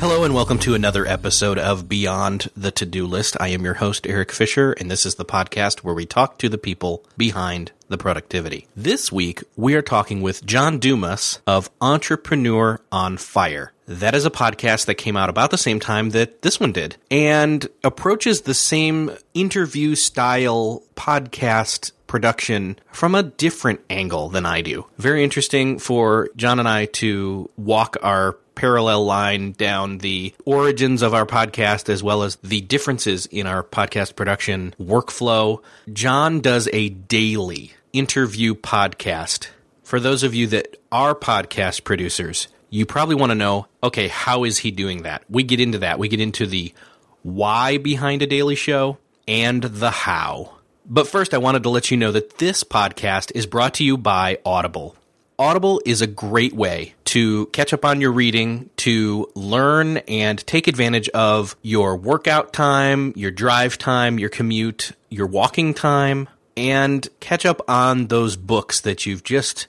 Hello and welcome to another episode of Beyond the To Do List. I am your host, Erik Fisher, and this is the podcast where we talk to the people behind the productivity. This week, we are talking with John Dumas of Entrepreneur on Fire. That is a podcast that came out about the same time that this one did and approaches the same interview style podcast production from a different angle than I do. Very interesting for John and I to walk our parallel line down the origins of our podcast as well as the differences in our podcast production workflow. John does a daily interview podcast. For those of you that are podcast producers, you probably want to know okay, how is he doing that? We get into that. We get into the why behind a daily show and the how. But first, I wanted to let you know that this podcast is brought to you by Audible. Audible is a great way to catch up on your reading, to learn and take advantage of your workout time, your drive time, your commute, your walking time, and catch up on those books that you've just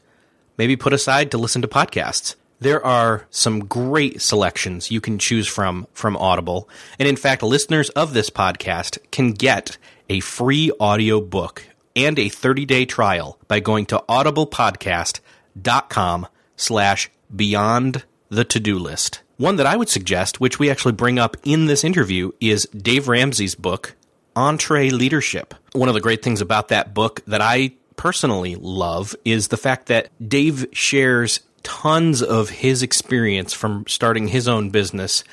maybe put aside to listen to podcasts. There are some great selections you can choose from from Audible. And in fact, listeners of this podcast can get a free audio book and a 30-day trial by going to audiblepodcast.com slash beyond the to-do list. One that I would suggest, which we actually bring up in this interview, is Dave Ramsey's book, EntreLeadership. One of the great things about that book that I personally love is the fact that Dave shares tons of his experience from starting his own business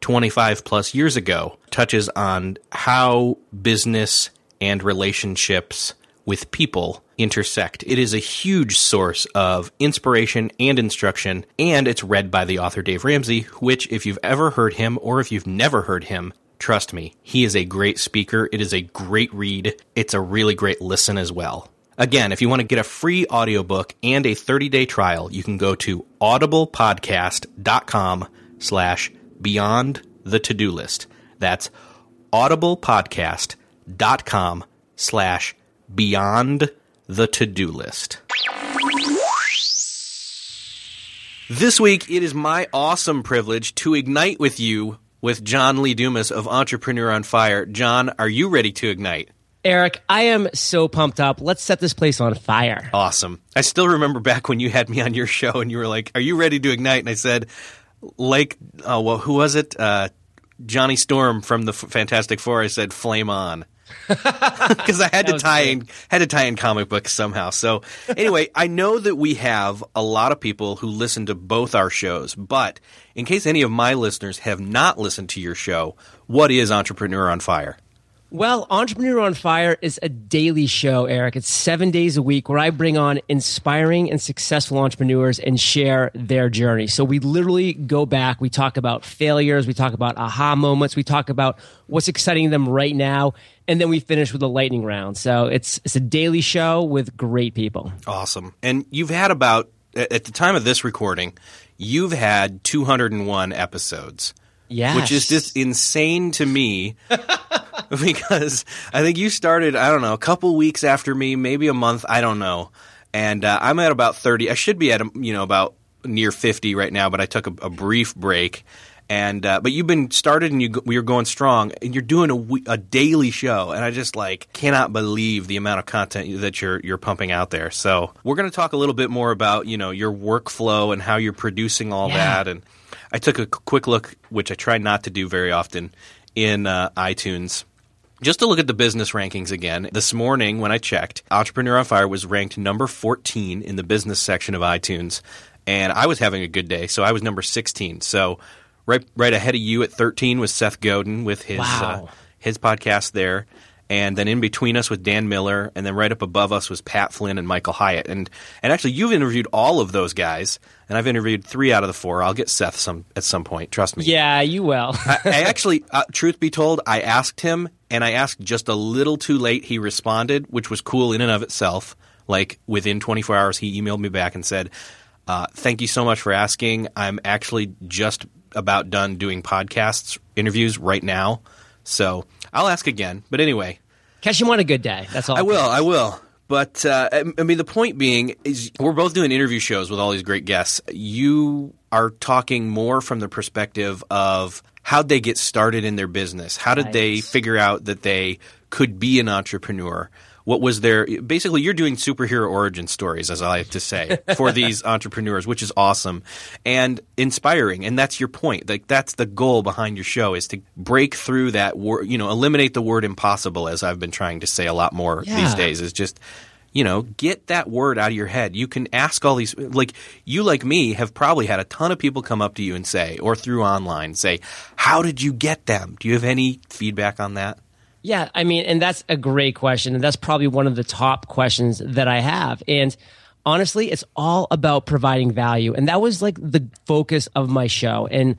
25 plus years ago, touches on how business and relationships with people intersect. It is a huge source of inspiration and instruction, and it's read by the author Dave Ramsey, which, if you've ever heard him or if you've never heard him, trust me, he is a great speaker. It is a great read. It's a really great listen as well. Again, if you want to get a free audiobook and a 30-day trial, you can go to audiblepodcast.com slash beyond the to-do list. That's audiblepodcast.com slash beyond the to do list. This week, it is my awesome privilege to ignite with you with John Lee Dumas of Entrepreneur on Fire. John, are you ready to ignite? Erik, I am so pumped up. Let's set this place on fire. Awesome. I still remember back when you had me on your show and you were like, Are you ready to ignite? And I said, like, oh, well, who was it? Uh, Johnny Storm from the Fantastic Four. I said, Flame on because I had to tie great. in had to tie in comic books somehow. So anyway, I know that we have a lot of people who listen to both our shows, but in case any of my listeners have not listened to your show, what is Entrepreneur on Fire? Well, Entrepreneur on Fire is a daily show, Erik. It's seven days a week where I bring on inspiring and successful entrepreneurs and share their journey. So we literally go back. We talk about failures. We talk about aha moments. We talk about what's exciting them right now. And then we finish with a lightning round. So it's, it's a daily show with great people. Awesome. And you've had about at the time of this recording, you've had 201 episodes. Yes. Which is just insane to me because I think you started, I don't know, a couple weeks after me, maybe a month, I don't know. And uh, I'm at about 30. I should be at, you know, about near 50 right now, but I took a, a brief break. And uh, but you've been started and you are going strong and you're doing a, a daily show and I just like cannot believe the amount of content that you're you're pumping out there. So we're going to talk a little bit more about you know your workflow and how you're producing all Yeah. that and I took a quick look, which I try not to do very often, in uh, iTunes. Just to look at the business rankings again. This morning, when I checked, Entrepreneur on Fire was ranked number 14 in the business section of iTunes. And I was having a good day, so I was number 16. So right right ahead of you at 13 was Seth Godin with his Wow. uh, his podcast there. And then in between us was Dan Miller, and then right up above us was Pat Flynn and Michael Hyatt. And and actually, you've interviewed all of those guys, and I've interviewed three out of the four. I'll get Seth some at some point. Trust me. Yeah, you will. I, I actually, uh, truth be told, I asked him, and I asked just a little too late. He responded, which was cool in and of itself. Like within 24 hours, he emailed me back and said, uh, "Thank you so much for asking. I'm actually just about done doing podcasts interviews right now, so I'll ask again." But anyway, Catch him on a good day. That's all. I will. I will. But uh, I I mean, the point being is we're both doing interview shows with all these great guests. You are talking more from the perspective of how'd they get started in their business? How did they figure out that they could be an entrepreneur? What was their basically? You're doing superhero origin stories, as I like to say, for these entrepreneurs, which is awesome and inspiring. And that's your point. Like that's the goal behind your show is to break through that word, you know, eliminate the word impossible, as I've been trying to say a lot more these days. Is just you know, get that word out of your head. You can ask all these, like, you, like me, have probably had a ton of people come up to you and say, or through online, say, How did you get them? Do you have any feedback on that? Yeah, I mean, and that's a great question. And that's probably one of the top questions that I have. And honestly, it's all about providing value. And that was like the focus of my show. And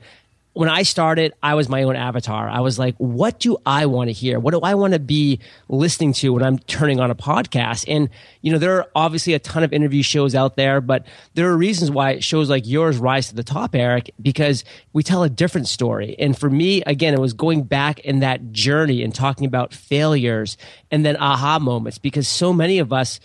when I started, I was my own avatar. I was like, what do I want to hear? What do I want to be listening to when I'm turning on a podcast? And, you know, there are obviously a ton of interview shows out there, but there are reasons why shows like yours rise to the top, Erik, because we tell a different story. And for me, again, it was going back in that journey and talking about failures and then aha moments because so many of us,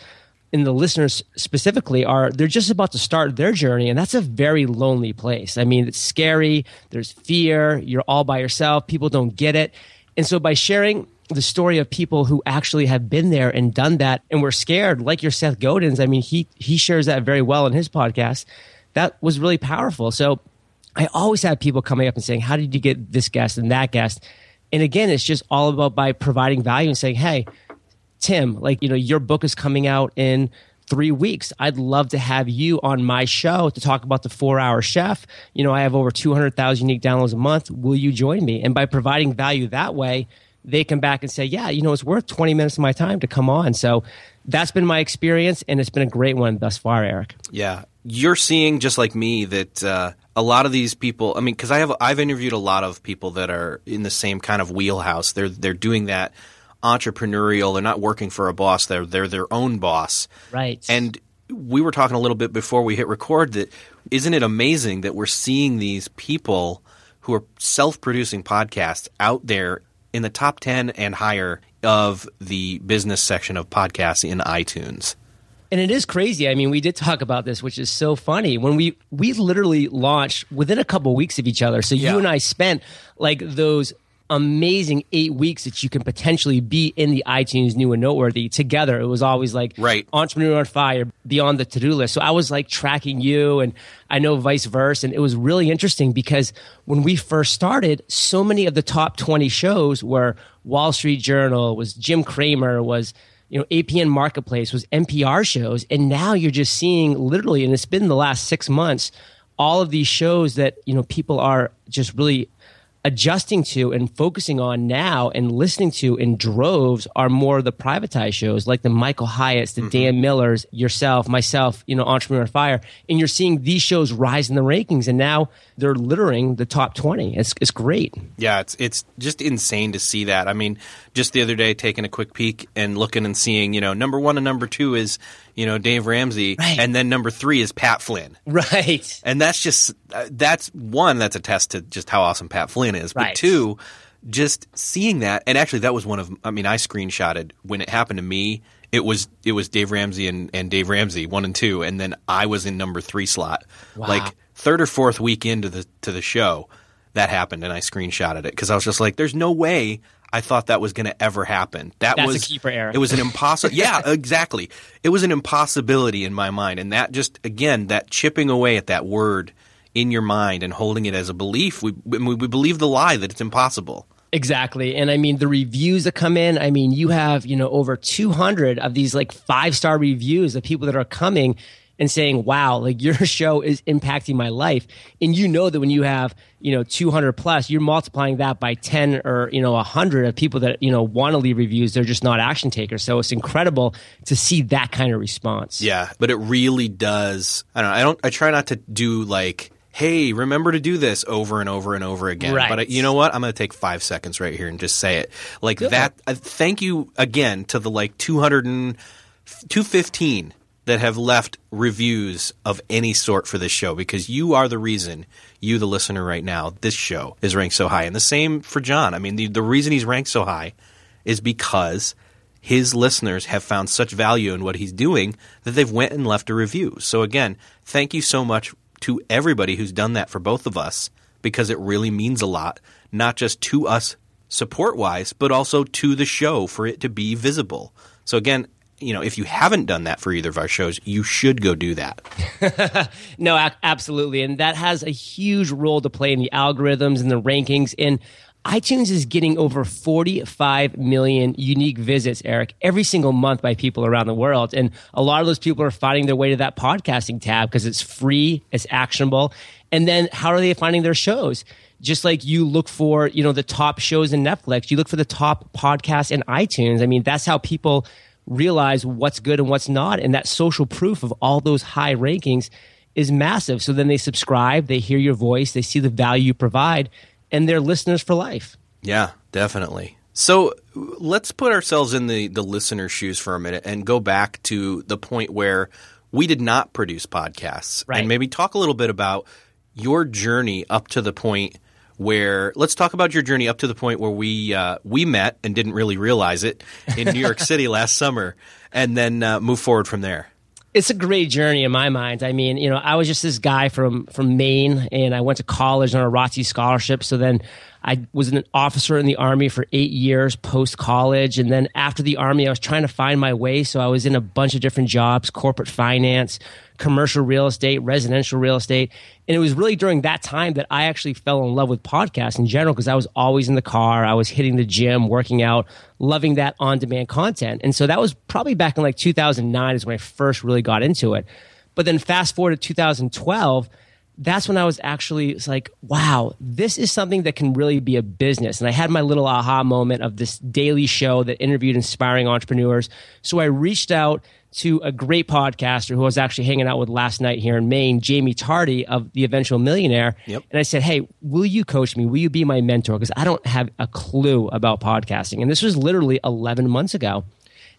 and the listeners specifically are they're just about to start their journey and that's a very lonely place. I mean it's scary. There's fear. You're all by yourself. People don't get it. And so by sharing the story of people who actually have been there and done that and were scared like your seth godin's i mean he he shares that very well in his podcast. That was really powerful. So i always have people coming up and saying how did you get this guest and that guest? And again it's just all about by providing value and saying hey Tim, like, you know, your book is coming out in three weeks. I'd love to have you on my show to talk about the four hour chef. You know, I have over 200,000 unique downloads a month. Will you join me? And by providing value that way, they come back and say, yeah, you know, it's worth 20 minutes of my time to come on. So that's been my experience, and it's been a great one thus far, Erik. Yeah, you're seeing just like me that uh, a lot of these people. I mean, because I have I've interviewed a lot of people that are in the same kind of wheelhouse. They're they're doing that entrepreneurial. They're not working for a boss. They're they're their own boss. Right. And we were talking a little bit before we hit record that isn't it amazing that we're seeing these people who are self-producing podcasts out there in the top 10 and higher of the business section of podcasts in iTunes. And it is crazy. I mean, we did talk about this, which is so funny. When we we literally launched within a couple weeks of each other. So Yeah. you and I spent like those amazing eight weeks that you can potentially be in the iTunes new and noteworthy together. It was always like Right. entrepreneur on fire beyond the to-do list. So I was like tracking you and I know vice versa. And it was really interesting because when we first started, so many of the top 20 shows were Wall Street Journal, was Jim Cramer, was you know, APM Marketplace was NPR shows. And now you're just seeing literally, and it's been the last six months, all of these shows that, you know, people are just really adjusting to and focusing on now and listening to in droves are more the privatized shows like the Michael Hyatts, the mm-hmm. Dan Millers, yourself, myself, you know, Entrepreneur Fire. And you're seeing these shows rise in the rankings and now they're littering the top 20. It's, it's great. Yeah, it's it's just insane to see that. I mean, just the other day taking a quick peek and looking and seeing, you know, number 1 and number 2 is you know, Dave Ramsey, Right. and then number three is Pat Flynn. Right. And that's just uh, that's one that's a test to just how awesome Pat Flynn is. But Right. two, just seeing that, and actually that was one of I mean I screenshotted when it happened to me. It was it was Dave Ramsey and, and Dave Ramsey one and two, and then I was in number three slot. Wow. Like third or fourth week into the to the show, that happened, and I screenshotted it because I was just like, "There's no way." I thought that was going to ever happen. That That's a was keeper, Erik. It was an impossible. yeah, exactly. It was an impossibility in my mind, and that just again that chipping away at that word in your mind and holding it as a belief. We we, we believe the lie that it's impossible. Exactly. And I mean, the reviews that come in, I mean, you have, you know, over 200 of these like five star reviews of people that are coming and saying, wow, like your show is impacting my life. And you know that when you have, you know, 200 plus, you're multiplying that by 10 or, you know, 100 of people that, you know, want to leave reviews. They're just not action takers. So it's incredible to see that kind of response. Yeah, but it really does. I don't. know. I don't. I try not to do like. Hey, remember to do this over and over and over again. Right. But you know what? I'm going to take five seconds right here and just say it. Like that. Uh, thank you again to the like 200 and 215 that have left reviews of any sort for this show because you are the reason, you the listener right now, this show is ranked so high. And the same for John. I mean, the, the reason he's ranked so high is because his listeners have found such value in what he's doing that they've went and left a review. So again, thank you so much to everybody who's done that for both of us because it really means a lot, not just to us support wise, but also to the show for it to be visible. So again, you know, if you haven't done that for either of our shows, you should go do that. No, ac- absolutely. And that has a huge role to play in the algorithms and the rankings. And iTunes is getting over 45 million unique visits, Erik, every single month by people around the world. And a lot of those people are finding their way to that podcasting tab because it's free, it's actionable. And then how are they finding their shows? Just like you look for, you know, the top shows in Netflix, you look for the top podcasts in iTunes. I mean, that's how people realize what's good and what's not. And that social proof of all those high rankings is massive. So then they subscribe, they hear your voice, they see the value you provide, and they're listeners for life. Yeah, definitely. So let's put ourselves in the, the listener's shoes for a minute and go back to the point where we did not produce podcasts. Right. And maybe talk a little bit about your journey up to the point where let's talk about your journey up to the point where we uh, we met and didn't really realize it in New York City last summer, and then uh, move forward from there. It's a great journey in my mind. I mean, you know, I was just this guy from from Maine, and I went to college on a ROTC scholarship. So then, I was an officer in the army for eight years post college, and then after the army, I was trying to find my way. So I was in a bunch of different jobs: corporate finance, commercial real estate, residential real estate. And it was really during that time that I actually fell in love with podcasts in general because I was always in the car, I was hitting the gym, working out, loving that on demand content. And so that was probably back in like 2009 is when I first really got into it. But then fast forward to 2012, that's when I was actually it's like, wow, this is something that can really be a business. And I had my little aha moment of this daily show that interviewed inspiring entrepreneurs. So I reached out to a great podcaster who I was actually hanging out with last night here in Maine, Jaime Tardy of The Eventual Millionaire. Yep. And I said, Hey, will you coach me? Will you be my mentor? Because I don't have a clue about podcasting. And this was literally 11 months ago.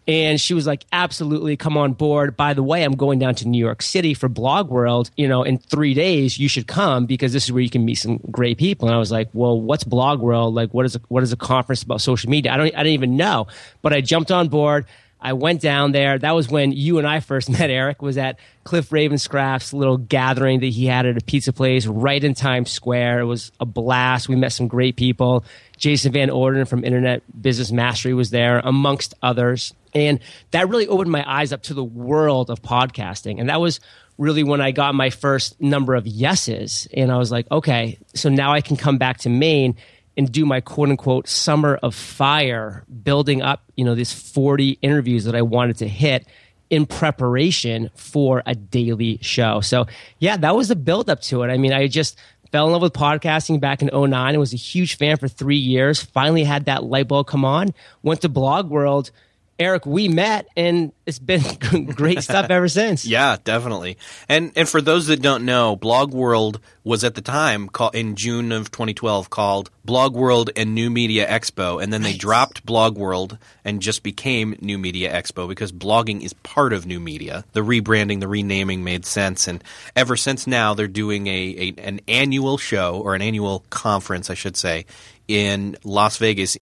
And she was like, absolutely, come on board. By the way, I'm going down to New York City for Blog World, you know, in three days. You should come because this is where you can meet some great people. And I was like, well, what's Blog World? Like, what is a, what is a conference about social media? I don't, I didn't even know. But I jumped on board. I went down there. That was when you and I first met. Erik was at Cliff Ravenscraft's little gathering that he had at a pizza place right in Times Square. It was a blast. We met some great people. Jason Van Orden from Internet Business Mastery was there, amongst others. And that really opened my eyes up to the world of podcasting. And that was really when I got my first number of yeses. And I was like, okay, so now I can come back to Maine and do my quote unquote summer of fire, building up, you know, these 40 interviews that I wanted to hit in preparation for a daily show. So yeah, that was the build up to it. I mean, I just fell in love with podcasting back in 09 and was a huge fan for three years. Finally had that light bulb come on, went to Blog World Erik, we met and it's been great stuff ever since. Yeah, definitely. And and for those that don't know, Blog World was at the time call, in June of 2012 called Blog World and New Media Expo, and then they dropped Blog World and just became New Media Expo because blogging is part of new media. The rebranding, the renaming made sense, and ever since now they're doing a, a an annual show or an annual conference, I should say, in Las Vegas.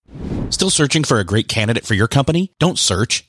Still searching for a great candidate for your company? Don't search,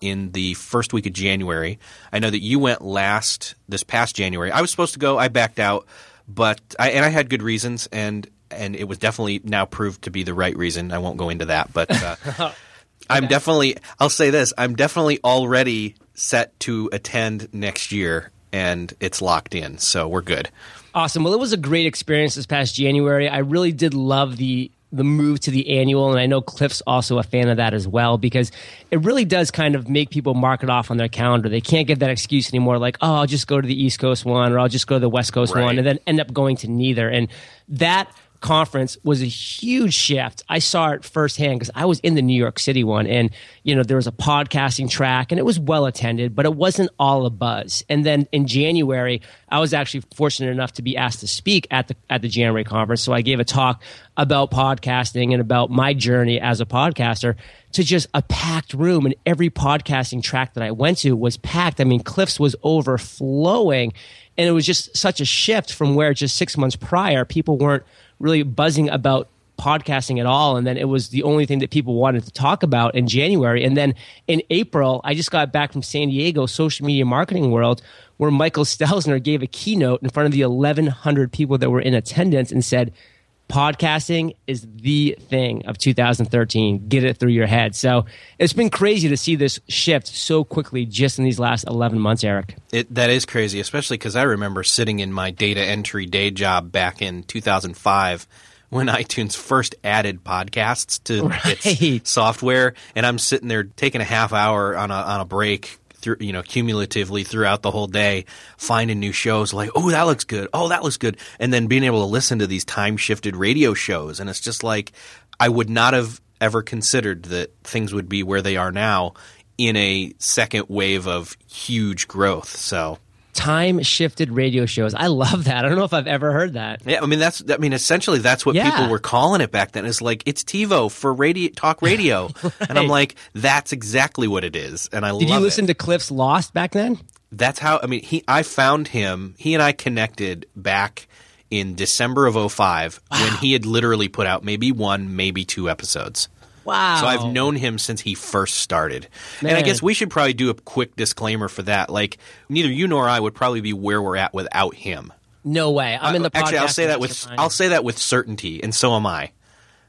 in the first week of January. I know that you went last this past January. I was supposed to go. I backed out, but I, and I had good reasons, and and it was definitely now proved to be the right reason. I won't go into that, but uh, I'm definitely. I'll say this: I'm definitely already set to attend next year, and it's locked in, so we're good. Awesome. Well, it was a great experience this past January. I really did love the the move to the annual and i know cliff's also a fan of that as well because it really does kind of make people mark it off on their calendar they can't give that excuse anymore like oh i'll just go to the east coast one or i'll just go to the west coast right. one and then end up going to neither and that conference was a huge shift. I saw it firsthand because I was in the New York City one and, you know, there was a podcasting track and it was well attended, but it wasn't all a buzz. And then in January, I was actually fortunate enough to be asked to speak at the, at the January conference. So I gave a talk about podcasting and about my journey as a podcaster to just a packed room and every podcasting track that I went to was packed. I mean, Cliffs was overflowing and it was just such a shift from where just six months prior, people weren't really buzzing about podcasting at all. And then it was the only thing that people wanted to talk about in January. And then in April, I just got back from San Diego, social media marketing world, where Michael Stelzner gave a keynote in front of the 1,100 people that were in attendance and said, podcasting is the thing of 2013. Get it through your head. So it's been crazy to see this shift so quickly just in these last 11 months, Erik. It, that is crazy, especially because I remember sitting in my data entry day job back in 2005 when iTunes first added podcasts to right. its software, and I'm sitting there taking a half hour on a on a break through, you know, cumulatively throughout the whole day, finding new shows like, oh, that looks good. Oh, that looks good. And then being able to listen to these time shifted radio shows. And it's just like, I would not have ever considered that things would be where they are now in a second wave of huge growth. So time shifted radio shows. I love that. I don't know if I've ever heard that. Yeah, I mean that's I mean essentially that's what Yeah. people were calling it back then. Is like it's TiVo for radio talk radio, and I'm like that's exactly what it is, and I Did you listen it. to Cliff's Lost back then? That's how I mean he I found him. He and I connected back in December of 05 when he had literally put out maybe one, maybe two episodes. Wow. So I've known him since he first started. And I guess we should probably do a quick disclaimer for that. Like neither you nor I would probably be where we're at without him. No way. I'm in the Uh, Actually, I'll say that with. I'll say that with certainty, and so am I.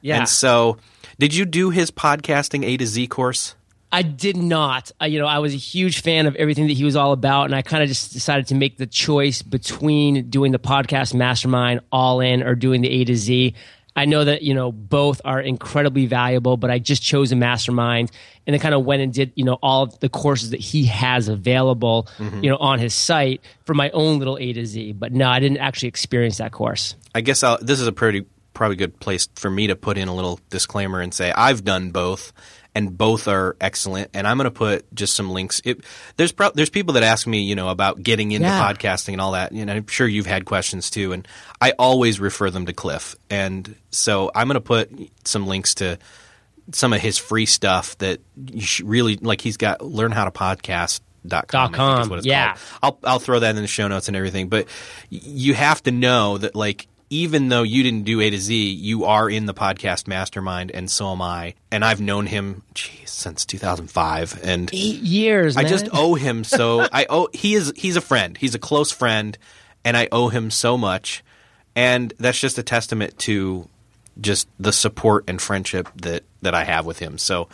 yeah. And so, did you do his podcasting A to Z course? I did not. I, you know, I was a huge fan of everything that he was all about, and I kind of just decided to make the choice between doing the podcast mastermind all in or doing the A to Z. I know that you know both are incredibly valuable, but I just chose a mastermind and then kind of went and did you know all of the courses that he has available, mm-hmm. you know, on his site for my own little A to Z. But no, I didn't actually experience that course. I guess I'll, this is a pretty probably good place for me to put in a little disclaimer and say I've done both, and both are excellent. And I'm going to put just some links. It, there's pro- there's people that ask me, you know, about getting into Yeah. podcasting and all that. And I'm sure you've had questions too, and I always refer them to Cliff. And so I'm going to put some links to some of his free stuff that you should really like. He's got learn how to podcast. Dot com, Dot com, is what it's yeah. called. I'll I'll throw that in the show notes and everything. But you have to know that like even though you didn't do A to Z, you are in the podcast mastermind, and so am I. And I've known him geez, since 2005, and Eight years. I man. just owe him so. I owe he is he's a friend. He's a close friend, and I owe him so much. And that's just a testament to just the support and friendship that that I have with him. So.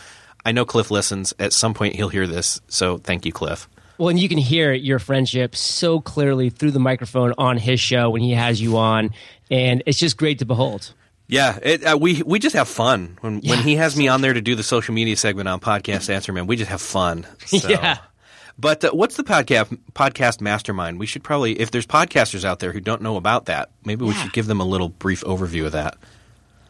I know Cliff listens. At some point, he'll hear this. So, thank you, Cliff. Well, and you can hear your friendship so clearly through the microphone on his show when he has you on, and it's just great to behold. Yeah, it, uh, we we just have fun when when he has me on there to do the social media segment on Podcast Answer Man. We just have fun. So. Yeah. But uh, what's the podcast podcast mastermind? We should probably, if there's podcasters out there who don't know about that, maybe we Yeah. should give them a little brief overview of that.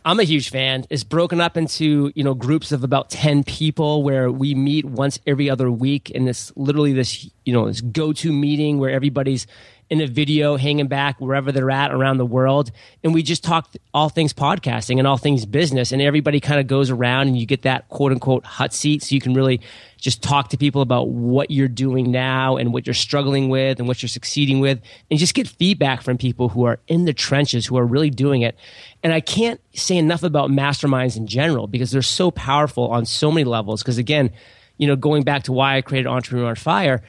I'm a huge fan. It's broken up into you know groups of about ten people where we meet once every other week, and it's literally this you know this go-to meeting where everybody's in a video hanging back wherever they're at around the world, and we just talk all things podcasting and all things business, and everybody kind of goes around, and you get that quote unquote hot seat, so you can really just talk to people about what you're doing now and what you're struggling with and what you're succeeding with and just get feedback from people who are in the trenches who are really doing it. And i can't say enough about masterminds in general because they're so powerful on so many levels. Because again you know going back to why i created entrepreneur fire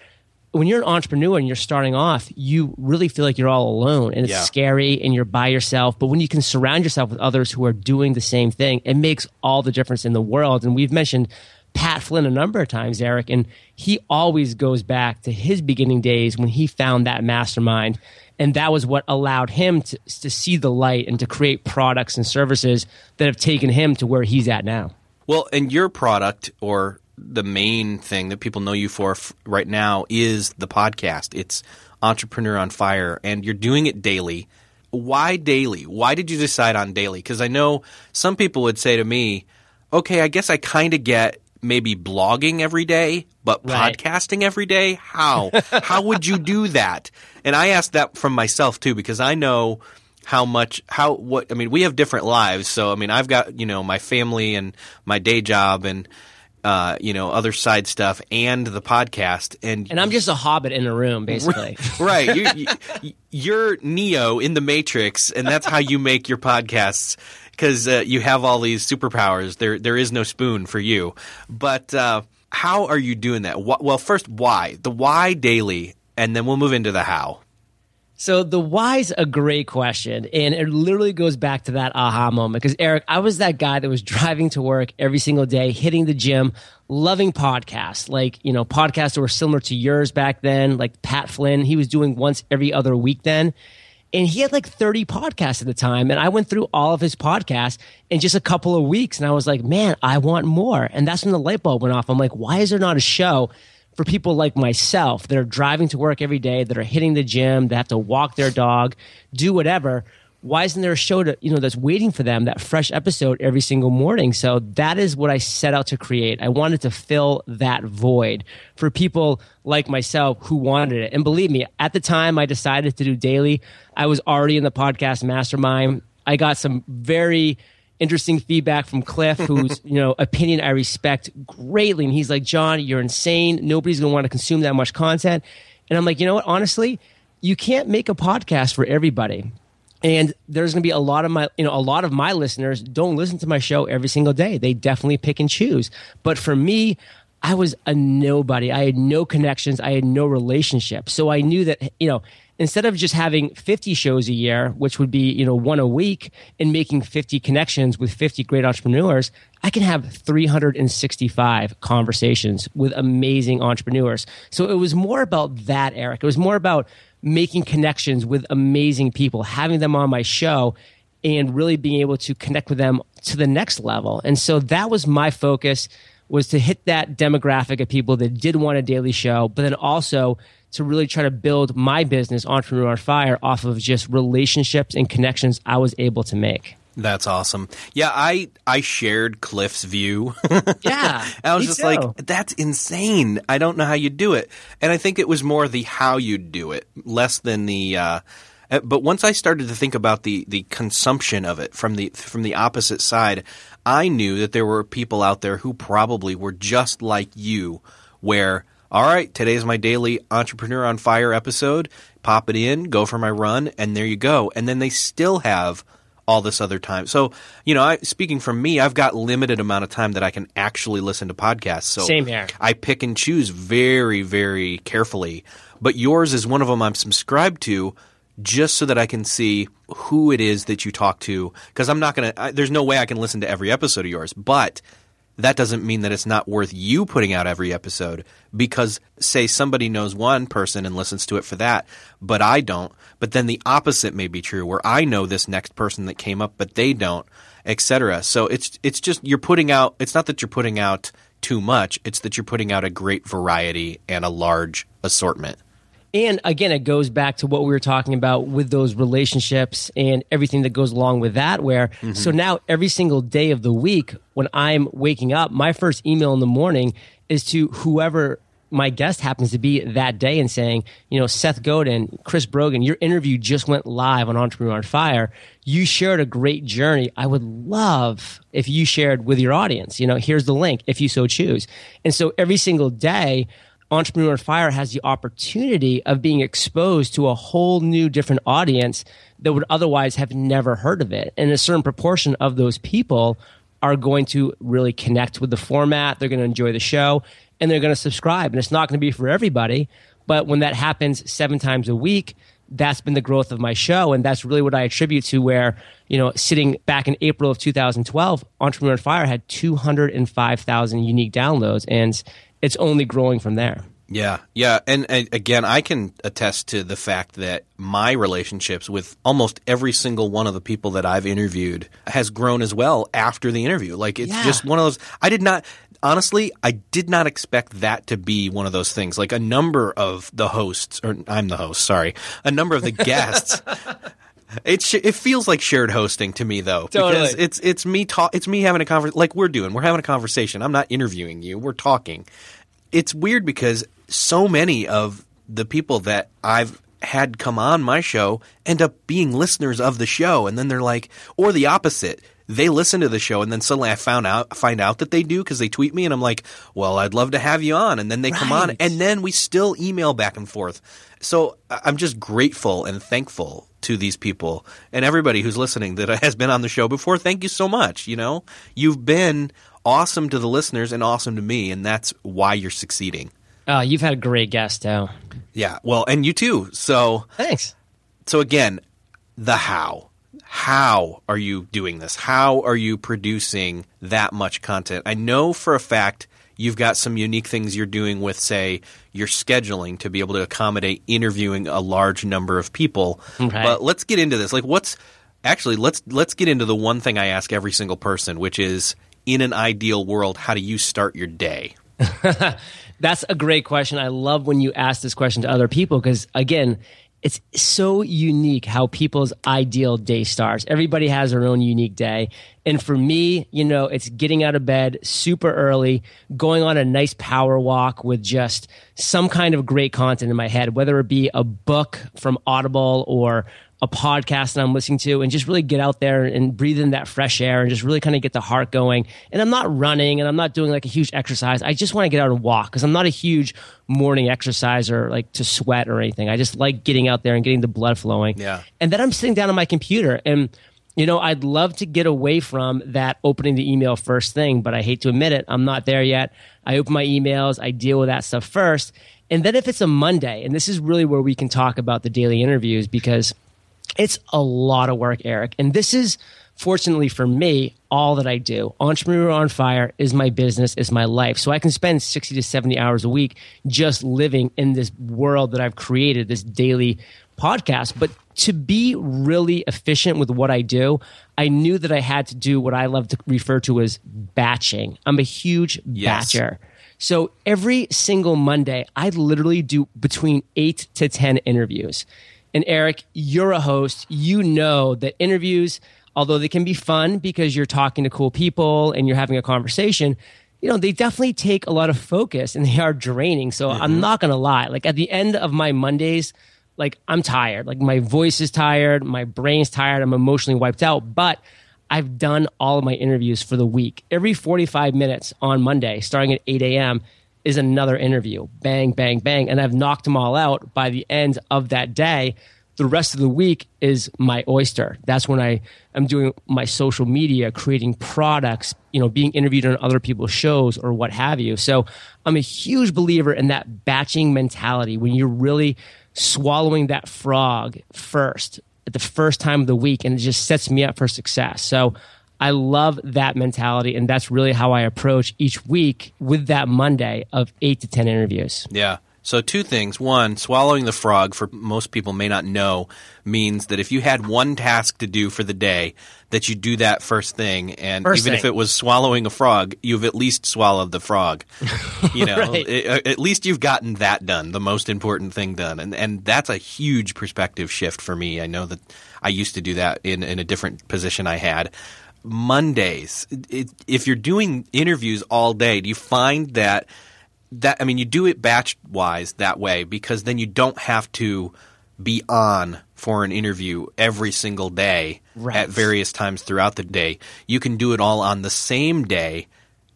when you're an entrepreneur and you're starting off you really feel like you're all alone and it's Yeah. scary and you're by yourself but when you can surround yourself with others who are doing the same thing it makes all the difference in the world and we've mentioned Pat Flynn a number of times, Erik, and he always goes back to his beginning days when he found that mastermind. And that was what allowed him to, to see the light and to create products and services that have taken him to where he's at now. Well, and your product or the main thing that people know you for f- right now is the podcast. It's Entrepreneur on Fire, and you're doing it daily. Why daily? Why did you decide on daily? Because I know some people would say to me, okay, I guess I kind of get maybe blogging every day, but Right. podcasting every day? How? How would you do that? And I asked that from myself too, because I know how much how what I mean we have different lives so I mean I've got you know my family and my day job and uh, you know other side stuff and the podcast and, And I'm just a hobbit in a room, basically. right. You, you, you're Neo in the Matrix and that's how you make your podcasts because uh, you have all these superpowers. There there is no spoon for you. But uh, how are you doing that? Well first why? The why daily and then we'll move into the how So the why's a great question, and it literally goes back to that aha moment. Because Erik, I was that guy that was driving to work every single day, hitting the gym, loving podcasts. Like you know, podcasts that were similar to yours back then. Like Pat Flynn, he was doing once every other week then. And he had like 30 podcasts at the time. And I went through all of his podcasts in just a couple of weeks. And I was like, man, I want more. And that's when the light bulb went off. I'm like, why is there not a show for people like myself that are driving to work every day, that are hitting the gym, that have to walk their dog, do whatever, why isn't there a show to you know that's waiting for them that fresh episode every single morning? So that is what i set out to create. I wanted to fill that void for people like myself who wanted it. And believe me at the time i decided to do daily i was already in the podcast mastermind. I got some very interesting feedback from cliff whose you know opinion i respect greatly. And he's like john you're insane. Nobody's going to want to consume that much content. And i'm like you know what? Honestly you can't make a podcast for everybody. And there's going to be a lot of my you know a lot of my listeners don't listen to my show every single day. They definitely pick and choose. But for me i was a nobody. I had no connections. I had no relationship. So i knew that you know instead of just having 50 shows a year which would be you know one a week and making 50 connections with 50 great entrepreneurs i can have 365 conversations with amazing entrepreneurs so it was more about that erik it was more about making connections with amazing people, having them on my show, and really being able to connect with them to the next level. And so that was my focus was to hit that demographic of people that did want a daily show, but then also to really try to build my business, Entrepreneur on Fire, off of just relationships and connections I was able to make. That's awesome. Yeah, I I shared Cliff's view. yeah, I was just too. like, that's insane. I don't know how you do it, and I think it was more the how you do it, less than the. Uh, uh, but once I started to think about the the consumption of it from the from the opposite side, I knew that there were people out there who probably were just like you, where all right, today's my daily entrepreneur on fire episode. Pop it in, go for my run, and there you go. And then they still have all this other time. So, you know, I, speaking from me, I've got limited amount of time that I can actually listen to podcasts. So Same here. I pick and choose very, very carefully. But yours is one of them I'm subscribed to just so that I can see who it is that you talk to. Because I'm not going to, there's no way I can listen to every episode of yours. But that doesn't mean that it's not worth you putting out every episode because say somebody knows one person and listens to it for that but I don't. But then the opposite may be true where I know this next person that came up but they don't etc so it's it's just you're putting out it's not that you're putting out too much. It's that you're putting out a great variety and a large assortment and again, it goes back to what we were talking about with those relationships and everything that goes along with that. Where mm-hmm. so now every single day of the week, when I'm waking up, my first email in the morning is to whoever my guest happens to be that day and saying, you know, Seth Godin, Chris Brogan, your interview just went live on Entrepreneur on Fire. You shared a great journey. I would love if you shared with your audience. You know, here's the link if you so choose. And so every single day, Entrepreneur Fire has the opportunity of being exposed to a whole new different audience that would otherwise have never heard of it. And a certain proportion of those people are going to really connect with the format. They're going to enjoy the show and they're going to subscribe. And it's not going to be for everybody. But when that happens seven times a week, that's been the growth of my show. And that's really what I attribute to where, you know, sitting back in April of 2012, Entrepreneur Fire had 205,000 unique downloads. And it's only growing from there. Yeah, yeah, and, and, again, I can attest to the fact that my relationships with almost every single one of the people that I've interviewed has grown as well after the interview. Like it's yeah. just one of those. I did not honestly, I did not expect that to be one of those things. Like a number of the hosts, or I'm the host, sorry, a number of the guests. It it feels like shared hosting to me though totally. because it's it's me talk it's me having a conversation like we're doing we're having a conversation. I'm not interviewing you. We're talking. It's weird because so many of the people that I've had come on my show end up being listeners of the show and then they're like or the opposite they listen to the show and then suddenly I found out find out that they do because they tweet me and I'm like, well, I'd love to have you on, and then they right. come on, and then we still email back and forth. So I'm just grateful and thankful to these people and everybody who's listening that has been on the show before. Thank you so much. You know, you've been awesome to the listeners and awesome to me, and that's why you're succeeding. Oh, you've had a great guest, too. Yeah, well, and you too. So thanks. So again, the how. How are you doing this? How are you producing that much content? I know for a fact you've got some unique things you're doing with, say, your scheduling to be able to accommodate interviewing a large number of people. Right. But let's get into this. Like, what's actually let's let's get into the one thing I ask every single person, which is in an ideal world, how do you start your day? That's a great question. I love when you ask this question to other people because, again, it's so unique how people's ideal day starts. Everybody has their own unique day. And for me, you know, it's getting out of bed super early, going on a nice power walk with just some kind of great content in my head, whether it be a book from Audible or a podcast that I'm listening to and just really get out there and breathe in that fresh air and just really kind of get the heart going. And I'm not running and I'm not doing like a huge exercise. I just want to get out and walk because I'm not a huge morning exerciser like to sweat or anything. I just like getting out there and getting the blood flowing. Yeah. And then I'm sitting down on my computer and you know, I'd love to get away from that opening the email first thing, but I hate to admit it, I'm not there yet. I open my emails, I deal with that stuff first. And then if it's a Monday, and this is really where we can talk about the daily interviews because it's a lot of work, Erik. And this is, fortunately for me, all that I do. Entrepreneur on Fire is my business, is my life. So I can spend 60 to 70 hours a week just living in this world that I've created, this daily podcast. But to be really efficient with what I do, I knew that I had to do what I love to refer to as batching. I'm a huge Yes. batcher. So every single Monday, I literally do between eight to 10 interviews. And Erik, you're a host. You know that interviews, although they can be fun because you're talking to cool people and you're having a conversation, you know, they definitely take a lot of focus and they are draining. So I'm mm-hmm. not going to lie. Like at the end of my Mondays, like I'm tired. Like my voice is tired, my brain's tired, I'm emotionally wiped out, but I've done all of my interviews for the week. Every 45 minutes on Monday, starting at 8 a.m., is another interview. Bang, bang, bang. And I've knocked them all out by the end of that day. The rest of the week is my oyster. That's when I am doing my social media, creating products, you know, being interviewed on other people's shows or what have you. So I'm a huge believer in that batching mentality when you're really swallowing that frog first at the first time of the week and it just sets me up for success. So I love that mentality and that's really how I approach each week with that Monday of 8 to 10 interviews. Yeah. So two things. One, swallowing the frog for most people may not know means that if you had one task to do for the day, that you do that first thing, and First even if it was swallowing a frog, you've at least swallowed the frog. You know, Right. It- uh, at least you've gotten that done, the most important thing done, and and that's a huge perspective shift for me. I know that I used to do that in in a different position I had. Mondays, it, if you're doing interviews all day, do you find that that I mean, you do it batch wise that way because then you don't have to be on for an interview every single day Right. at various times throughout the day. You can do it all on the same day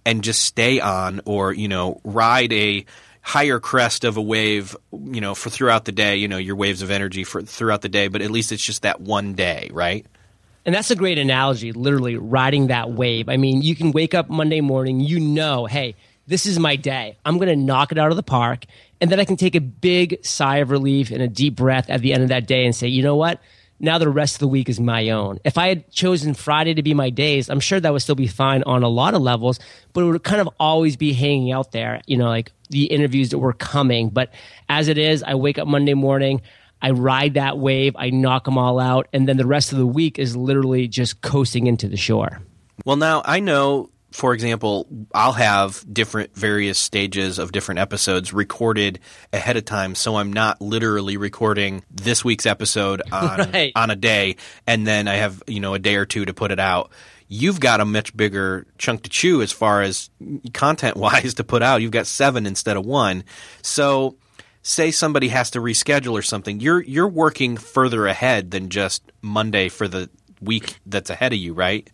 and just stay on or, you know, ride a higher crest of a wave, you know, for throughout the day, you know, your waves of energy for throughout the day, but at least it's just that one day, right? And that's a great analogy, literally riding that wave. I mean, you can wake up Monday morning, you know, hey, this is my day. I'm going to knock it out of the park. And then I can take a big sigh of relief and a deep breath at the end of that day and say, you know what? Now the rest of the week is my own. If I had chosen Friday to be my days, I'm sure that would still be fine on a lot of levels, but it would kind of always be hanging out there, you know, like the interviews that were coming. But as it is, I wake up Monday morning. I ride that wave, I knock them all out, and then the rest of the week is literally just coasting into the shore. Well, now I know, for example, I'll have different various stages of different episodes recorded ahead of time, so I'm not literally recording this week's episode on Right. on a day, and then I have you know a day or two to put it out. You've got a much bigger chunk to chew as far as content wise to put out. You've got seven instead of one, so. Say somebody has to reschedule or something. You're you're working further ahead than just Monday for the week that's ahead of you, right?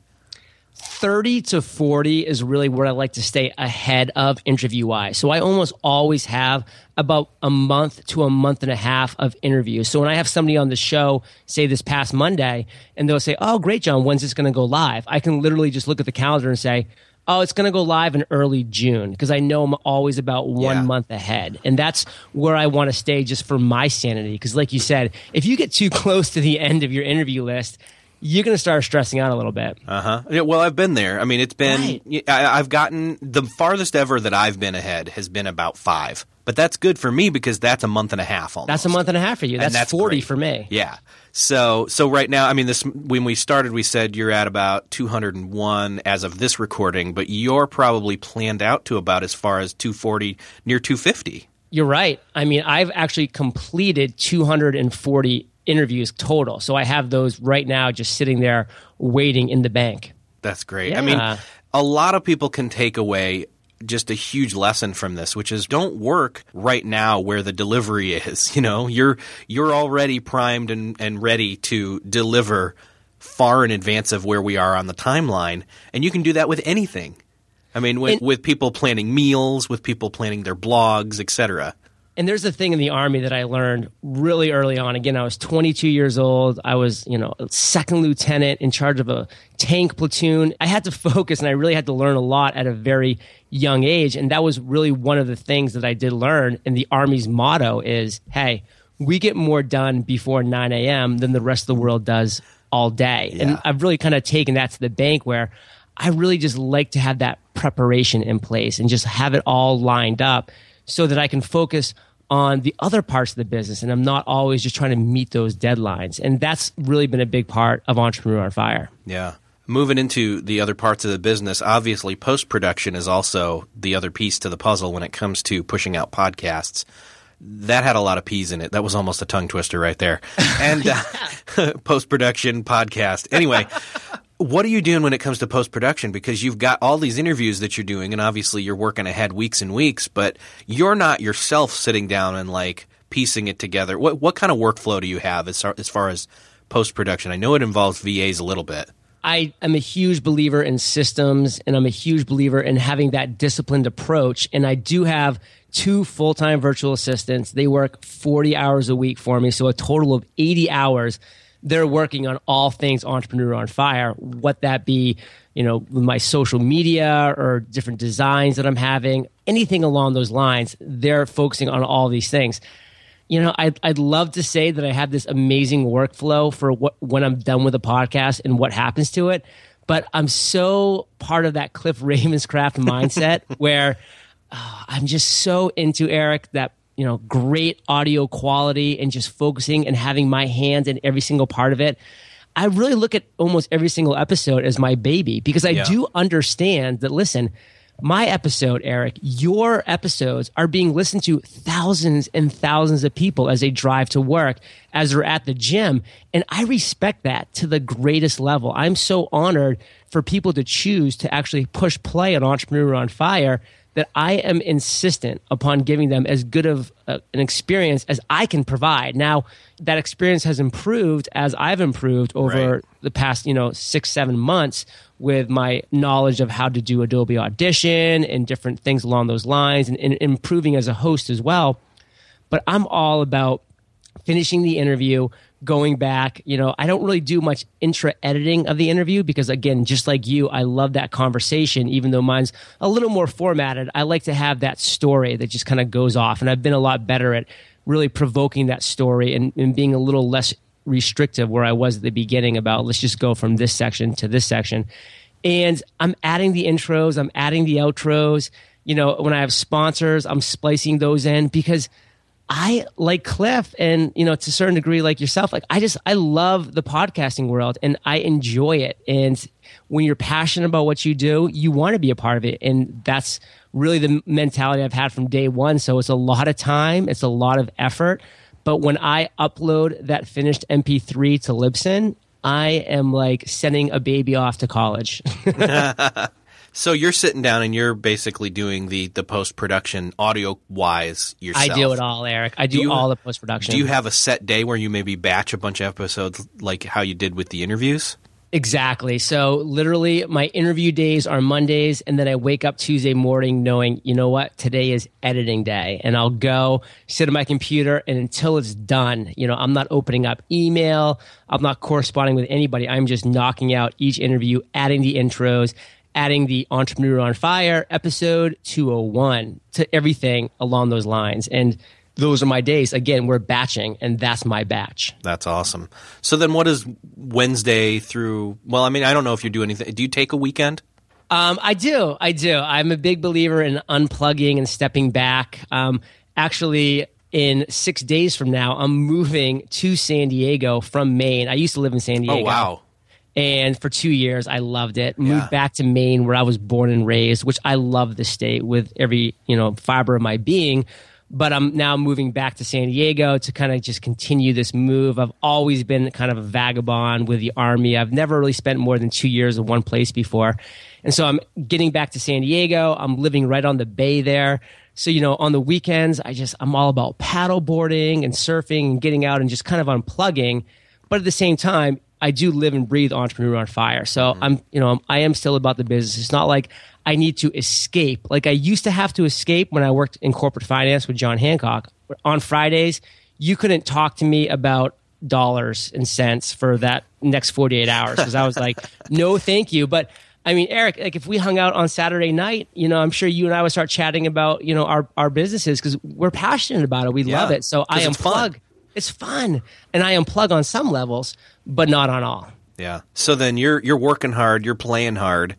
30 to 40 is really where I like to stay ahead of interview wise. So I almost always have about a month to a month and a half of interviews. So when I have somebody on the show, say this past Monday, and they'll say, Oh, great, John, when's this going to go live? I can literally just look at the calendar and say, Oh, it's going to go live in early June because I know I'm always about one Yeah. month ahead. And that's where I want to stay just for my sanity. Because, like you said, if you get too close to the end of your interview list, you're going to start stressing out a little bit. Uh huh. Yeah, well, I've been there. I mean, it's been. Right. I, have gotten the farthest ever that I've been ahead has been about five, but that's good for me because that's a month and a half almost. That's a month and a half for you. That's, that's 40 great. for me. Yeah. So so right now, I mean, this when we started, we said you're at about 201 as of this recording, but you're probably planned out to about as far as 240, near 250. You're right. I mean, I've actually completed 240 interviews total. So I have those right now just sitting there waiting in the bank. That's great. Yeah. I mean, a lot of people can take away just a huge lesson from this, which is don't work right now where the delivery is. You know, you're you're already primed and, and ready to deliver far in advance of where we are on the timeline, and you can do that with anything. I mean, with, And- with people planning meals, with people planning their blogs, etc. And there's a thing in the army that I learned really early on. Again, I was 22 years old. I was, you know, a second lieutenant in charge of a tank platoon. I had to focus and I really had to learn a lot at a very young age. And that was really one of the things that I did learn. And the army's motto is, hey, we get more done before 9 a.m. than the rest of the world does all day. And I've really kind of taken that to the bank where I really just like to have that preparation in place and just have it all lined up so that I can focus on the other parts of the business and I'm not always just trying to meet those deadlines. And that's really been a big part of Entrepreneur on Fire. Yeah. Moving into the other parts of the business, obviously post production is also the other piece to the puzzle when it comes to pushing out podcasts. That had a lot of P's in it. That was almost a tongue twister right there. And uh, post production podcast. Anyway, what are you doing when it comes to post production? Because you've got all these interviews that you're doing, and obviously you're working ahead weeks and weeks, but you're not yourself sitting down and like piecing it together. What what kind of workflow do you have as far as, far as post production? I know it involves VAs a little bit. I am a huge believer in systems and I'm a huge believer in having that disciplined approach. And I do have two full time virtual assistants. They work 40 hours a week for me. So a total of 80 hours. They're working on all things entrepreneur on fire, what that be, you know, my social media or different designs that I'm having, anything along those lines. They're focusing on all these things you know, I'd, I'd love to say that I have this amazing workflow for what when I'm done with a podcast and what happens to it, but I'm so part of that Cliff Ravenscraft mindset where uh, I'm just so into Erik that you know great audio quality and just focusing and having my hands in every single part of it. I really look at almost every single episode as my baby because I Yeah. do understand that. Listen, my episode, Erik, your episodes are being listened to thousands and thousands of people as they drive to work, as they're at the gym. And I respect that to the greatest level. I'm so honored for people to choose to actually push play on Entrepreneur on Fire that I am insistent upon giving them as good of uh, an experience as I can provide. Now, that experience has improved as I've improved over Right. the past, you know, six, seven months with my knowledge of how to do Adobe Audition and different things along those lines and, and improving as a host as well. But I'm all about finishing the interview, going back. You know, I don't really do much intra editing of the interview because, again, just like you, I love that conversation, even though mine's a little more formatted. I like to have that story that just kind of goes off. And I've been a lot better at really provoking that story and, and being a little less restrictive where I was at the beginning about let's just go from this section to this section. And I'm adding the intros, I'm adding the outros. You know, when I have sponsors, I'm splicing those in because I like Cliff and, you know, to a certain degree, like yourself, like I just, I love the podcasting world and I enjoy it. And when you're passionate about what you do, you want to be a part of it. And that's really the mentality I've had from day one. So it's a lot of time, it's a lot of effort. But when I upload that finished MP3 to Libsyn, I am like sending a baby off to college. So you're sitting down and you're basically doing the the post production audio wise yourself. I do it all, Erik. I do, you- all the post production. Do you have a set day where you maybe batch a bunch of episodes like how you did with the interviews? Exactly. So literally my interview days are Mondays and then I wake up Tuesday morning knowing, you know what, today is editing day and I'll go sit at my computer and until it's done, you know, I'm not opening up email, I'm not corresponding with anybody. I'm just knocking out each interview, adding the intros, adding the Entrepreneur on Fire episode 201 to everything along those lines. And those are my days. Again, we're batching and that's my batch. That's awesome. So then what is Wednesday through well, I mean, I don't know if you do anything. Do you take a weekend? Um, I do. I do. I'm a big believer in unplugging and stepping back. Um, actually, in six days from now, I'm moving to San Diego from Maine. I used to live in San Diego. Oh wow. And for two years, I loved it. Moved Yeah. back to Maine, where I was born and raised, which I love the state with every you know fiber of my being. But I'm now moving back to San Diego to kind of just continue this move. I've always been kind of a vagabond with the army. I've never really spent more than two years in one place before. And so I'm getting back to San Diego. I'm living right on the bay there. So, you know, on the weekends, I just, I'm all about paddle boarding and surfing and getting out and just kind of unplugging. But at the same time, I do live and breathe entrepreneur on fire. So mm-hmm. I'm, you know, I am still about the business. It's not like I need to escape. Like I used to have to escape when I worked in corporate finance with John Hancock. On Fridays, you couldn't talk to me about dollars and cents for that next 48 hours because I was like, no, thank you. But I mean, Erik, like if we hung out on Saturday night, you know, I'm sure you and I would start chatting about, you know, our, our businesses because we're passionate about it. We yeah, love it. So I am unplug. It's fun. And I unplug on some levels, but not on all. Yeah. So then you're you're working hard, you're playing hard.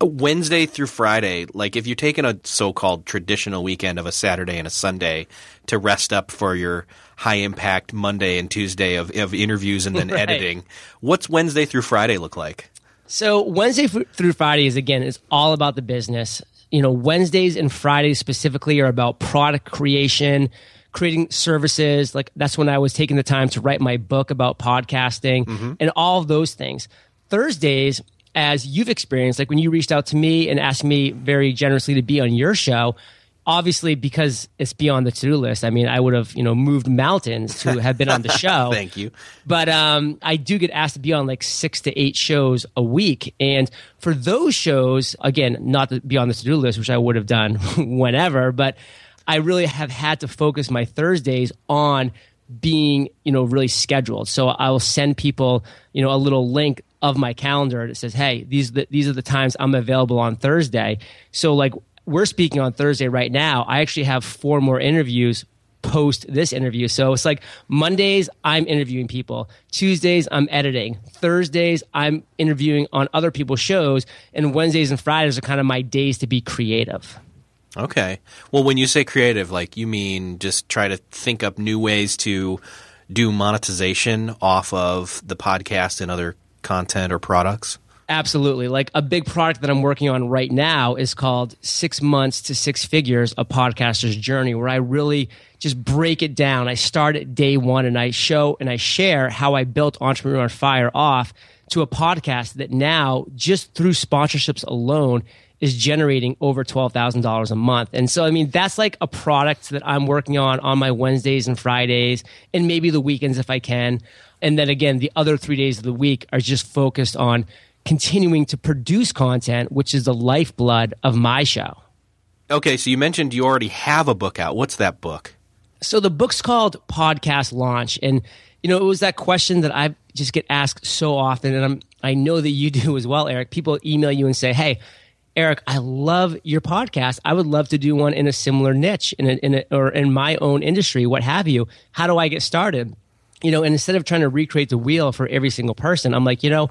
Wednesday through Friday, like if you're taking a so-called traditional weekend of a Saturday and a Sunday to rest up for your high impact Monday and Tuesday of, of interviews and then right. editing, what's Wednesday through Friday look like? So Wednesday through Friday is again is all about the business. You know, Wednesdays and Fridays specifically are about product creation, creating services. Like that's when I was taking the time to write my book about podcasting mm-hmm. and all those things. Thursdays, as you've experienced, like when you reached out to me and asked me very generously to be on your show, obviously because it's beyond the to-do list i mean i would have you know moved mountains to have been on the show thank you but um, i do get asked to be on like six to eight shows a week and for those shows again not to be on the to-do list which i would have done whenever but i really have had to focus my thursdays on being you know really scheduled so i will send people you know a little link of my calendar that says hey these the, these are the times i'm available on thursday so like we're speaking on Thursday right now. I actually have four more interviews post this interview. So it's like Mondays, I'm interviewing people. Tuesdays, I'm editing. Thursdays, I'm interviewing on other people's shows. And Wednesdays and Fridays are kind of my days to be creative. Okay. Well, when you say creative, like you mean just try to think up new ways to do monetization off of the podcast and other content or products? Absolutely. Like a big product that I'm working on right now is called Six Months to Six Figures, a podcaster's journey, where I really just break it down. I start at day one and I show and I share how I built Entrepreneur on Fire off to a podcast that now, just through sponsorships alone, is generating over $12,000 a month. And so, I mean, that's like a product that I'm working on on my Wednesdays and Fridays and maybe the weekends if I can. And then again, the other three days of the week are just focused on continuing to produce content, which is the lifeblood of my show. Okay, so you mentioned you already have a book out. What's that book? So the book's called Podcast Launch, and you know it was that question that I just get asked so often, and I'm I know that you do as well, Erik. People email you and say, "Hey, Erik, I love your podcast. I would love to do one in a similar niche, in a, in a, or in my own industry, what have you. How do I get started?" You know, and instead of trying to recreate the wheel for every single person, I'm like, you know,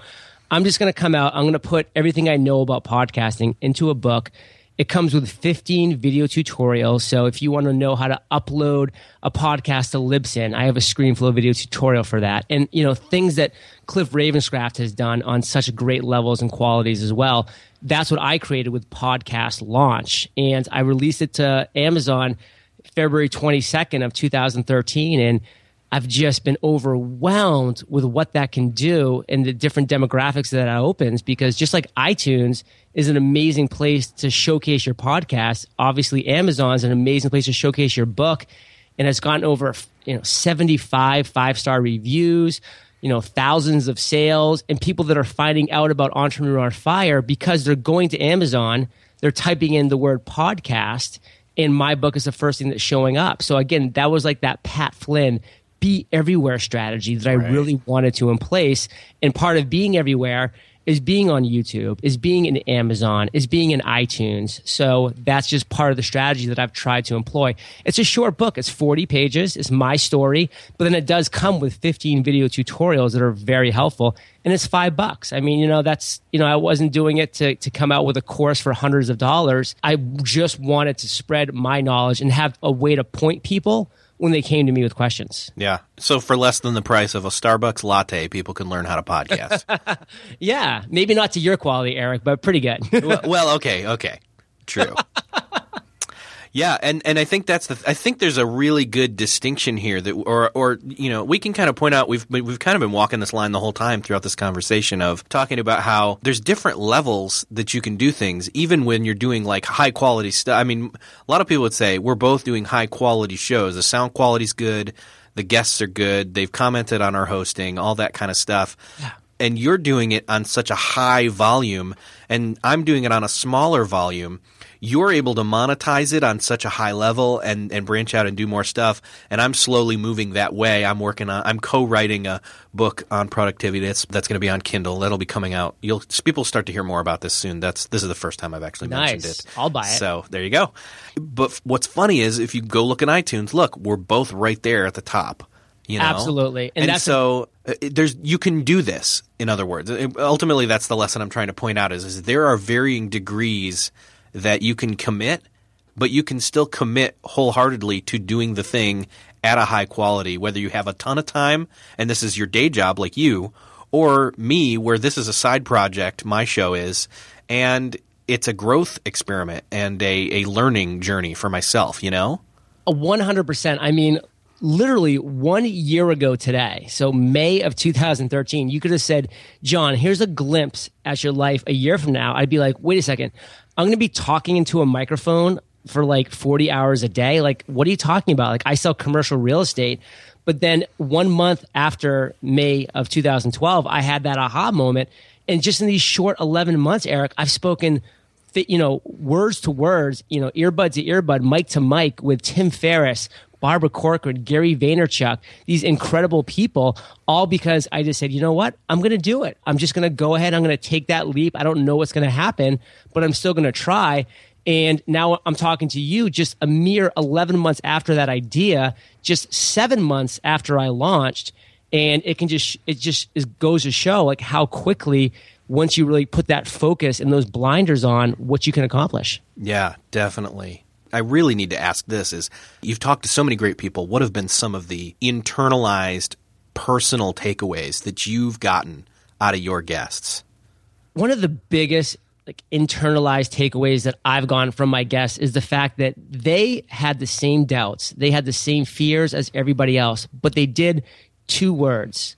I'm just going to come out. I'm going to put everything I know about podcasting into a book. It comes with 15 video tutorials. So if you want to know how to upload a podcast to Libsyn, I have a ScreenFlow video tutorial for that. And, you know, things that Cliff Ravenscraft has done on such great levels and qualities as well. That's what I created with Podcast Launch. And I released it to Amazon February 22nd of 2013. And I've just been overwhelmed with what that can do and the different demographics that it opens because just like iTunes is an amazing place to showcase your podcast, obviously Amazon is an amazing place to showcase your book and has gotten over, you know, 75 five-star reviews, you know, thousands of sales and people that are finding out about Entrepreneur on Fire because they're going to Amazon, they're typing in the word podcast and my book is the first thing that's showing up. So again, that was like that Pat Flynn be everywhere strategy that I right. really wanted to in place. And part of being everywhere is being on YouTube, is being in Amazon, is being in iTunes. So that's just part of the strategy that I've tried to employ. It's a short book. It's 40 pages. It's my story, but then it does come with 15 video tutorials that are very helpful. And it's five bucks. I mean, you know, that's, you know, I wasn't doing it to, to come out with a course for hundreds of dollars. I just wanted to spread my knowledge and have a way to point people when they came to me with questions. Yeah. So for less than the price of a Starbucks latte, people can learn how to podcast. yeah. Maybe not to your quality, Erik, but pretty good. well, well, okay, okay. True. Yeah, and, and I think that's the I think there's a really good distinction here that or or you know we can kind of point out we've we've kind of been walking this line the whole time throughout this conversation of talking about how there's different levels that you can do things even when you're doing like high quality stuff. I mean, a lot of people would say we're both doing high quality shows. The sound quality's good, the guests are good, they've commented on our hosting, all that kind of stuff. Yeah. And you're doing it on such a high volume and I'm doing it on a smaller volume you're able to monetize it on such a high level and, and branch out and do more stuff. And I'm slowly moving that way. I'm working on, I'm co-writing a book on productivity that's, that's going to be on Kindle. That'll be coming out. You'll, people start to hear more about this soon. That's, this is the first time I've actually nice. mentioned it. I'll buy it. So there you go. But what's funny is if you go look at iTunes, look, we're both right there at the top. You know? Absolutely. And, And, so uh, there's you can do this. In other words, Uh, ultimately, that's the lesson I'm trying to point out: is, is there are varying degrees that you can commit, but you can still commit wholeheartedly to doing the thing at a high quality. Whether you have a ton of time and this is your day job, like you, or me, where this is a side project. My show is, and it's a growth experiment and a, a learning journey for myself. You know. A 100%. I mean, literally one year ago today, so May of 2013, you could have said, John, here's a glimpse at your life a year from now. I'd be like, wait a second, I'm going to be talking into a microphone for like 40 hours a day. Like, what are you talking about? Like, I sell commercial real estate. But then one month after May of 2012, I had that aha moment. And just in these short 11 months, Erik, I've spoken you know, words to words, you know, earbud to earbud, mic to mic with Tim Ferriss, Barbara Corcoran, Gary Vaynerchuk, these incredible people, all because I just said, you know what? I'm going to do it. I'm just going to go ahead. I'm going to take that leap. I don't know what's going to happen, but I'm still going to try. And now I'm talking to you just a mere 11 months after that idea, just seven months after I launched. And it can just, it just it goes to show like how quickly once you really put that focus and those blinders on what you can accomplish. Yeah, definitely. I really need to ask this is you've talked to so many great people. What have been some of the internalized personal takeaways that you've gotten out of your guests? One of the biggest like internalized takeaways that I've gotten from my guests is the fact that they had the same doubts. They had the same fears as everybody else, but they did two words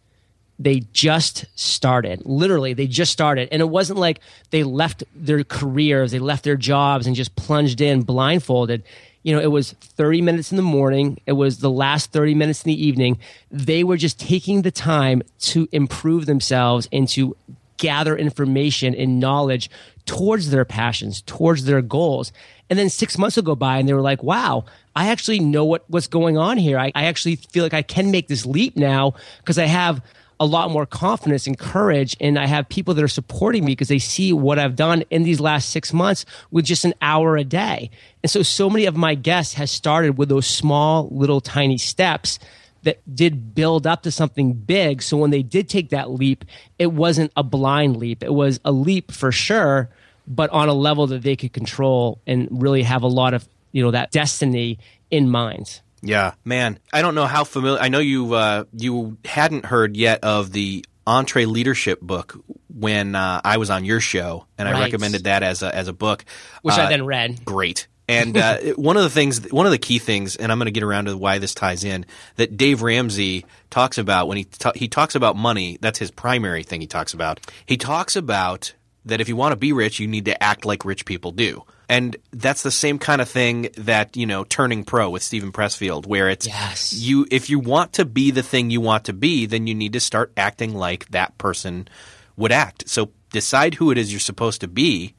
they just started. Literally, they just started. And it wasn't like they left their careers, they left their jobs and just plunged in blindfolded. You know, it was 30 minutes in the morning, it was the last 30 minutes in the evening. They were just taking the time to improve themselves and to gather information and knowledge towards their passions, towards their goals. And then six months will go by and they were like, wow, I actually know what, what's going on here. I, I actually feel like I can make this leap now because I have a lot more confidence and courage. And I have people that are supporting me because they see what I've done in these last six months with just an hour a day. And so, so many of my guests has started with those small, little, tiny steps that did build up to something big. So when they did take that leap, it wasn't a blind leap. It was a leap for sure, but on a level that they could control and really have a lot of, you know, that destiny in mind. Yeah, man. I don't know how familiar. I know you uh, you hadn't heard yet of the EntreLeadership book when uh, I was on your show, and Right. I recommended that as a as a book, Which Uh, I then read. Great. And uh, one of the things, one of the key things, and I'm going to get around to why this ties in, that Dave Ramsey talks about when he ta- he talks about money. That's his primary thing he talks about. He talks about that if you want to be rich, you need to act like rich people do. And that's the same kind of thing that, you know, turning pro with Steven Pressfield, where it's Yes. you if you want to be the thing you want to be, then you need to start acting like that person would act. So decide who it is you're supposed to be,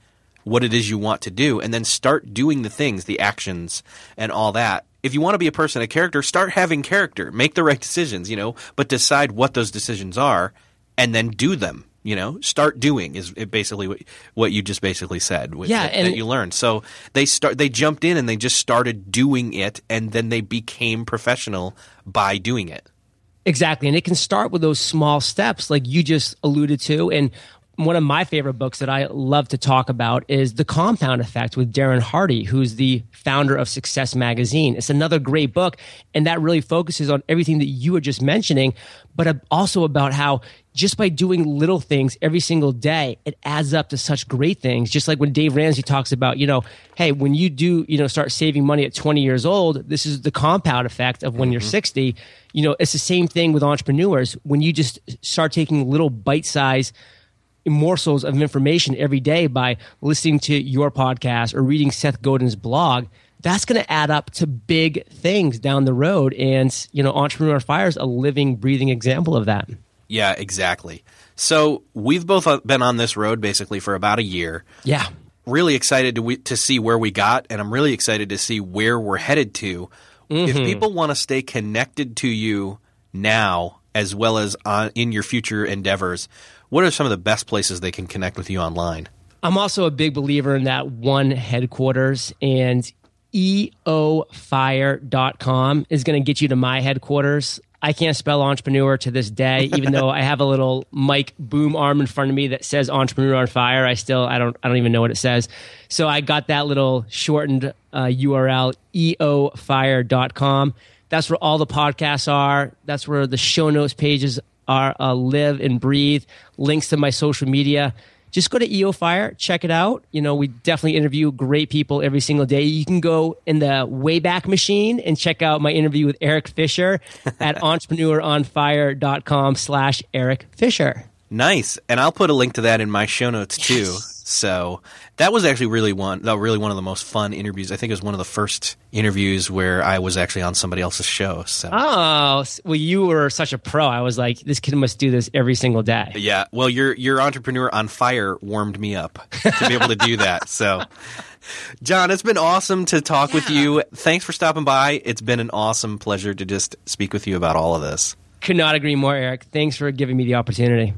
what it is you want to do, and then start doing the things, the actions, and all that. If you want to be a person, a character, start having character. Make the right decisions, you know, but decide what those decisions are and then do them. You know, start doing is basically what what you just basically said. with- Yeah, that, and- that you learned. So they start they jumped in and they just started doing it, and then they became professional by doing it. Exactly. And it can start with those small steps like you just alluded to. And one of my favorite books that I love to talk about is The Compound Effect with Darren Hardy, who's the founder of Success Magazine. It's another great book, and that really focuses on everything that you were just mentioning, but also about how just by doing little things every single day, it adds up to such great things. Just like when Dave Ramsey talks about, you know, hey, when you do, you know, start saving money at 20 years old, this is the compound effect of when mm-hmm. you're 60. You know, it's the same thing with entrepreneurs. When you just start taking little bite size morsels of information every day by listening to your podcast or reading Seth Godin's blog, that's going to add up to big things down the road. And, you know, Entrepreneur Fire is a living, breathing example of that. Yeah, exactly. So we've both uh, been on this road basically for about a year. Yeah. Really excited to, to see where we got, and I'm really excited to see where we're headed to. Mm-hmm. If people want to stay connected to you now, as well as on, in your future endeavors, what are some of the best places they can connect with you online? I'm also a big believer in that one headquarters, and eofire.com is going to get you to my headquarters. I can't spell entrepreneur to this day, even though I have a little mic boom arm in front of me that says entrepreneur on fire. I still, I don't, I don't even know what it says. So I got that little shortened uh, URL, eofire.com. That's where all the podcasts are. That's where the show notes pages are, uh, live and breathe. Links to my social media just go to EO Fire, check it out. You know, we definitely interview great people every single day. You can go in the Wayback Machine and check out my interview with Erik Fisher at entrepreneuronfire.com slash Erik Fisher. Nice. And I'll put a link to that in my show notes too. So that was actually really one, that really one of the most fun interviews. I think it was one of the first interviews where I was actually on somebody else's show. So. Oh, well, you were such a pro. I was like, this kid must do this every single day. Yeah. Well, your your entrepreneur on fire warmed me up to be able to do that. So. John, it's been awesome to talk yeah. with you. Thanks for stopping by. It's been an awesome pleasure to just speak with you about all of this. Could not agree more, Erik. Thanks for giving me the opportunity.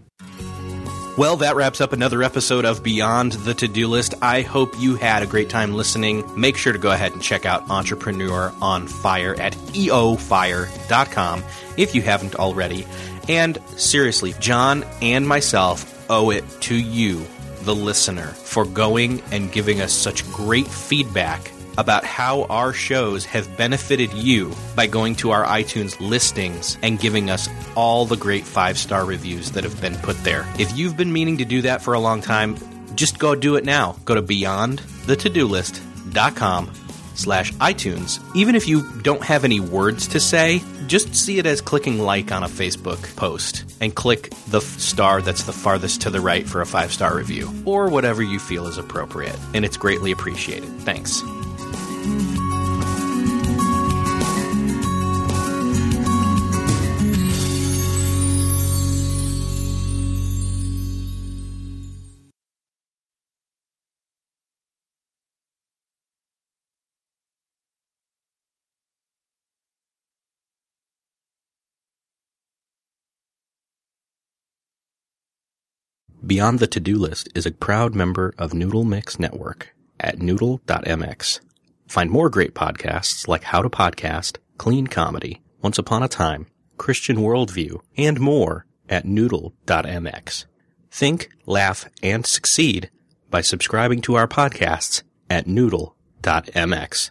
Well, that wraps up another episode of Beyond the To Do List. I hope you had a great time listening. Make sure to go ahead and check out Entrepreneur on Fire at eofire.com if you haven't already. And seriously, John and myself owe it to you, the listener, for going and giving us such great feedback about how our shows have benefited you by going to our iTunes listings and giving us all the great five star reviews that have been put there. If you've been meaning to do that for a long time, just go do it now. Go to beyondthetodolist.com slash iTunes. Even if you don't have any words to say, just see it as clicking like on a Facebook post and click the star that's the farthest to the right for a five star review or whatever you feel is appropriate. And it's greatly appreciated. Thanks. Beyond the To-Do List is a proud member of Noodle Mix Network at noodle.mx. Find more great podcasts like How to Podcast, Clean Comedy, Once Upon a Time, Christian Worldview, and more at noodle.mx. Think, laugh, and succeed by subscribing to our podcasts at noodle.mx.